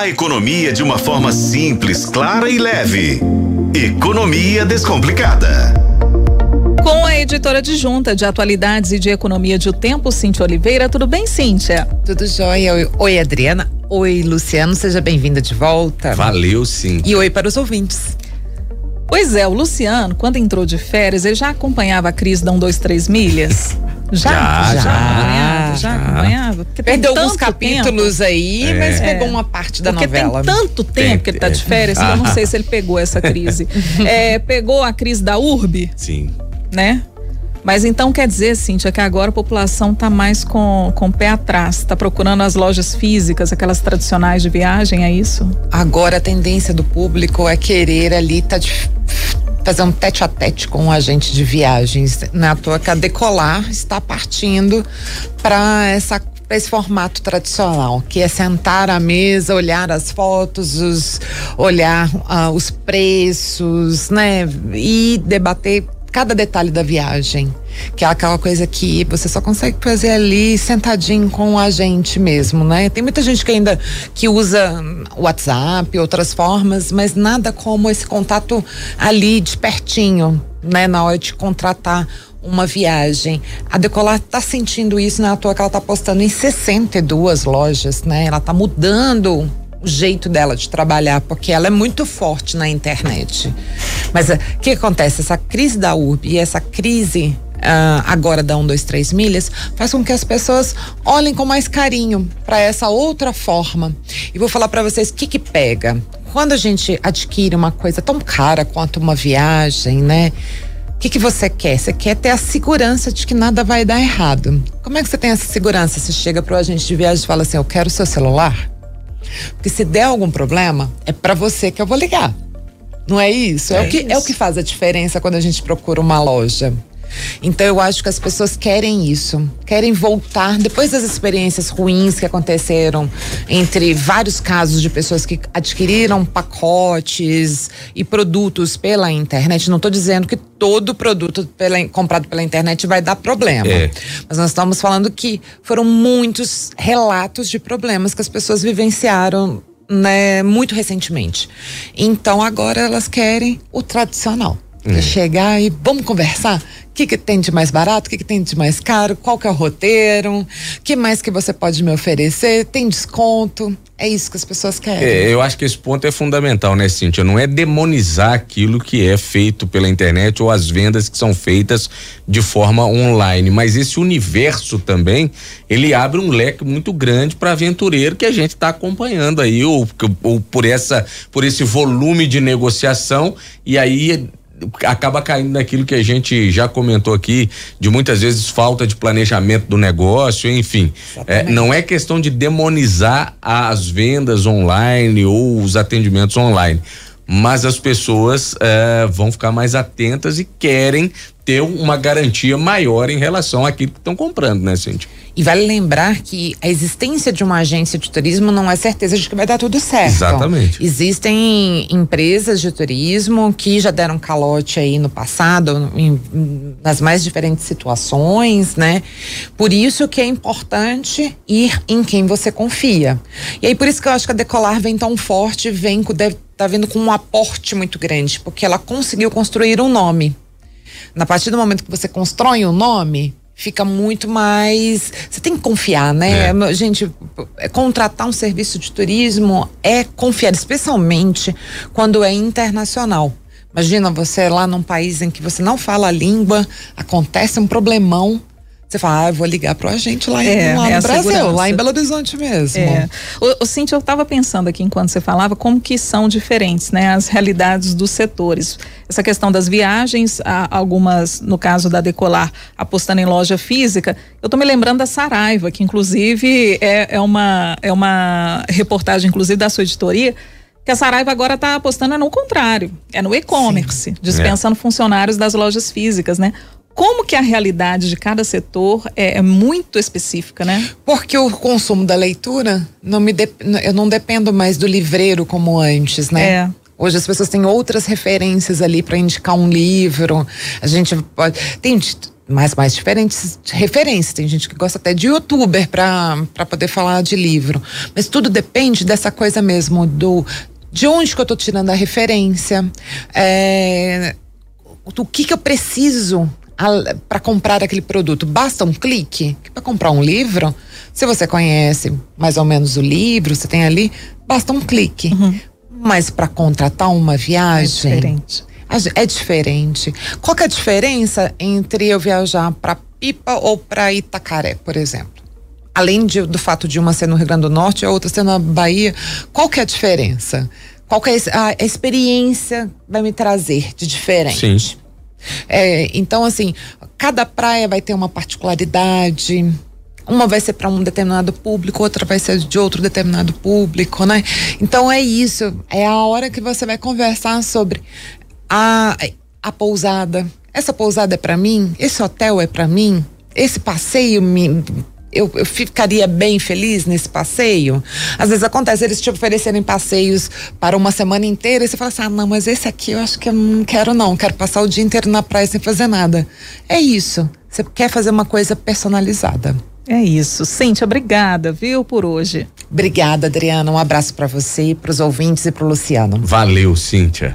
A economia de uma forma simples, clara e leve. Economia Descomplicada. Com a editora adjunta de atualidades e de economia de O Tempo, Cíntia Oliveira. Tudo bem, Cíntia? Tudo jóia. Oi, Adriana. Oi, Luciano. Seja bem-vinda de volta. Valeu, sim. E oi para os ouvintes. Pois é, o Luciano, quando entrou de férias, ele já acompanhava a crise da 1, 2, 3 milhas? Já, já, já, acompanhava, já, acompanhava. Perdeu alguns capítulos tempo. aí, é. mas pegou uma parte da Porque novela. Porque tem tanto tempo tem, que ele tá de férias que eu não sei se ele pegou essa crise. é, pegou a crise da URB? Sim. Né? Mas então quer dizer, Cíntia, que agora a população está mais com, com o pé atrás, está procurando as lojas físicas, aquelas tradicionais de viagem, é isso? Agora a tendência do público é querer ali tá de, fazer um tete a tete com um agente de viagens. Não é à toa que a Decolar está partindo para essa esse formato tradicional, que é sentar à mesa, olhar as fotos, os, olhar uh, os preços, né? E debater cada detalhe da viagem. Que é aquela coisa que você só consegue fazer ali sentadinho com a gente mesmo, né? Tem muita gente que ainda que usa WhatsApp, outras formas, mas nada como esse contato ali de pertinho, né? Na hora de contratar uma viagem. A Decolar está sentindo isso, não é à toa que ela está postando em 62 lojas, né? Ela está mudando o jeito dela de trabalhar, porque ela é muito forte na internet. Mas o uh, que acontece? Essa crise da URB e essa crise uh, agora da 1, 2, 3 milhas faz com que as pessoas olhem com mais carinho para essa outra forma. E vou falar para vocês o que que pega. Quando a gente adquire uma coisa tão cara quanto uma viagem, né? O que, que você quer? Você quer ter a segurança de que nada vai dar errado. Como é que você tem essa segurança? Você chega para o agente de viagem e fala assim: Eu quero o seu celular. Porque se der algum problema, é para você que eu vou ligar. Não é isso? É, é o que, isso. é o que faz a diferença quando a gente procura uma loja. Então eu acho que as pessoas querem isso, querem voltar depois das experiências ruins que aconteceram entre vários casos de pessoas que adquiriram pacotes e produtos pela internet. Não estou dizendo que todo produto pela, comprado pela internet vai dar problema, é. mas nós estamos falando que foram muitos relatos de problemas que as pessoas vivenciaram né, muito recentemente. Então agora elas querem o tradicional. É. Chegar e vamos conversar que, que tem de mais barato, o que, que tem de mais caro, qual que é o roteiro, o que mais que você pode me oferecer, tem desconto. É isso que as pessoas querem. É, eu acho que esse ponto é fundamental, né, Cíntia? Não é demonizar aquilo que é feito pela internet ou as vendas que são feitas de forma online, mas esse universo também, ele abre um leque muito grande para aventureiro que a gente está acompanhando aí, ou, ou por essa, por esse volume de negociação, e aí acaba caindo naquilo que a gente já comentou aqui, de muitas vezes falta de planejamento do negócio, enfim. É, não é questão de demonizar as vendas online ou os atendimentos online mas as pessoas é, vão ficar mais atentas e querem ter uma garantia maior em relação àquilo que estão comprando, né, Cintia? E vale lembrar que a existência de uma agência de turismo não é certeza de que vai dar tudo certo. Exatamente. Existem empresas de turismo que já deram calote aí no passado, em, nas mais diferentes situações, né? Por isso que é importante ir em quem você confia. E aí por isso que eu acho que a Decolar vem tão forte, vem deve tá vindo com um aporte muito grande, porque ela conseguiu construir um nome. Na partir do momento que você constrói um nome, fica muito mais. Você tem que confiar, né? É. Gente, é, contratar um serviço de turismo é confiar, especialmente quando é internacional. Imagina você lá num país em que você não fala a língua, acontece um problemão você fala, ah, vou ligar pro agente lá, é, lá no é Brasil, segurança. lá em Belo Horizonte mesmo. É. O, o Cintia, eu estava pensando aqui enquanto você falava como que são diferentes, né, as realidades dos setores. Essa questão das viagens, algumas, no caso da Decolar, apostando em loja física. Eu estou me lembrando da Saraiva, que inclusive é, é, uma, é uma reportagem, inclusive, da sua editoria que a Saraiva agora está apostando é no contrário, é no e-commerce, dispensando é. funcionários das lojas físicas, né? Como que a realidade de cada setor é, é, muito específica, né? Porque o consumo da leitura, não me de, eu não dependo mais do livreiro como antes, né? É. Hoje as pessoas têm outras referências ali para indicar um livro. A gente pode. Tem mais mais diferentes referências. Tem gente que gosta até de youtuber para poder falar de livro. Mas tudo depende dessa coisa mesmo do de onde que eu estou tirando a referência, é, o que que eu preciso para comprar aquele produto. Basta um clique para comprar um livro. Se você conhece mais ou menos o livro, você tem ali, basta um clique. Uhum. Mas para contratar uma viagem. É diferente. É diferente. Qual que é a diferença entre eu viajar para Pipa ou para Itacaré, por exemplo? Além de, do fato de uma ser no Rio Grande do Norte e a outra ser na Bahia, qual que é a diferença? Qual que é a experiência vai me trazer de diferente? Sim. É, então, assim, cada praia vai ter uma particularidade. Uma vai ser para um determinado público, outra vai ser de outro determinado público, né? Então é isso. É a hora que você vai conversar sobre a, a pousada. Essa pousada é para mim? Esse hotel é para mim? Esse passeio me, eu, eu, ficaria bem feliz nesse passeio. Às vezes acontece eles te oferecerem passeios para uma semana inteira e você fala assim: ah, não, mas esse aqui eu acho que eu não quero, não. Quero passar o dia inteiro na praia sem fazer nada. É isso. Você quer fazer uma coisa personalizada. É isso. Cíntia, obrigada, viu, por hoje. Obrigada, Adriana. Um abraço para você, para os ouvintes e para o Luciano. Valeu, Cíntia.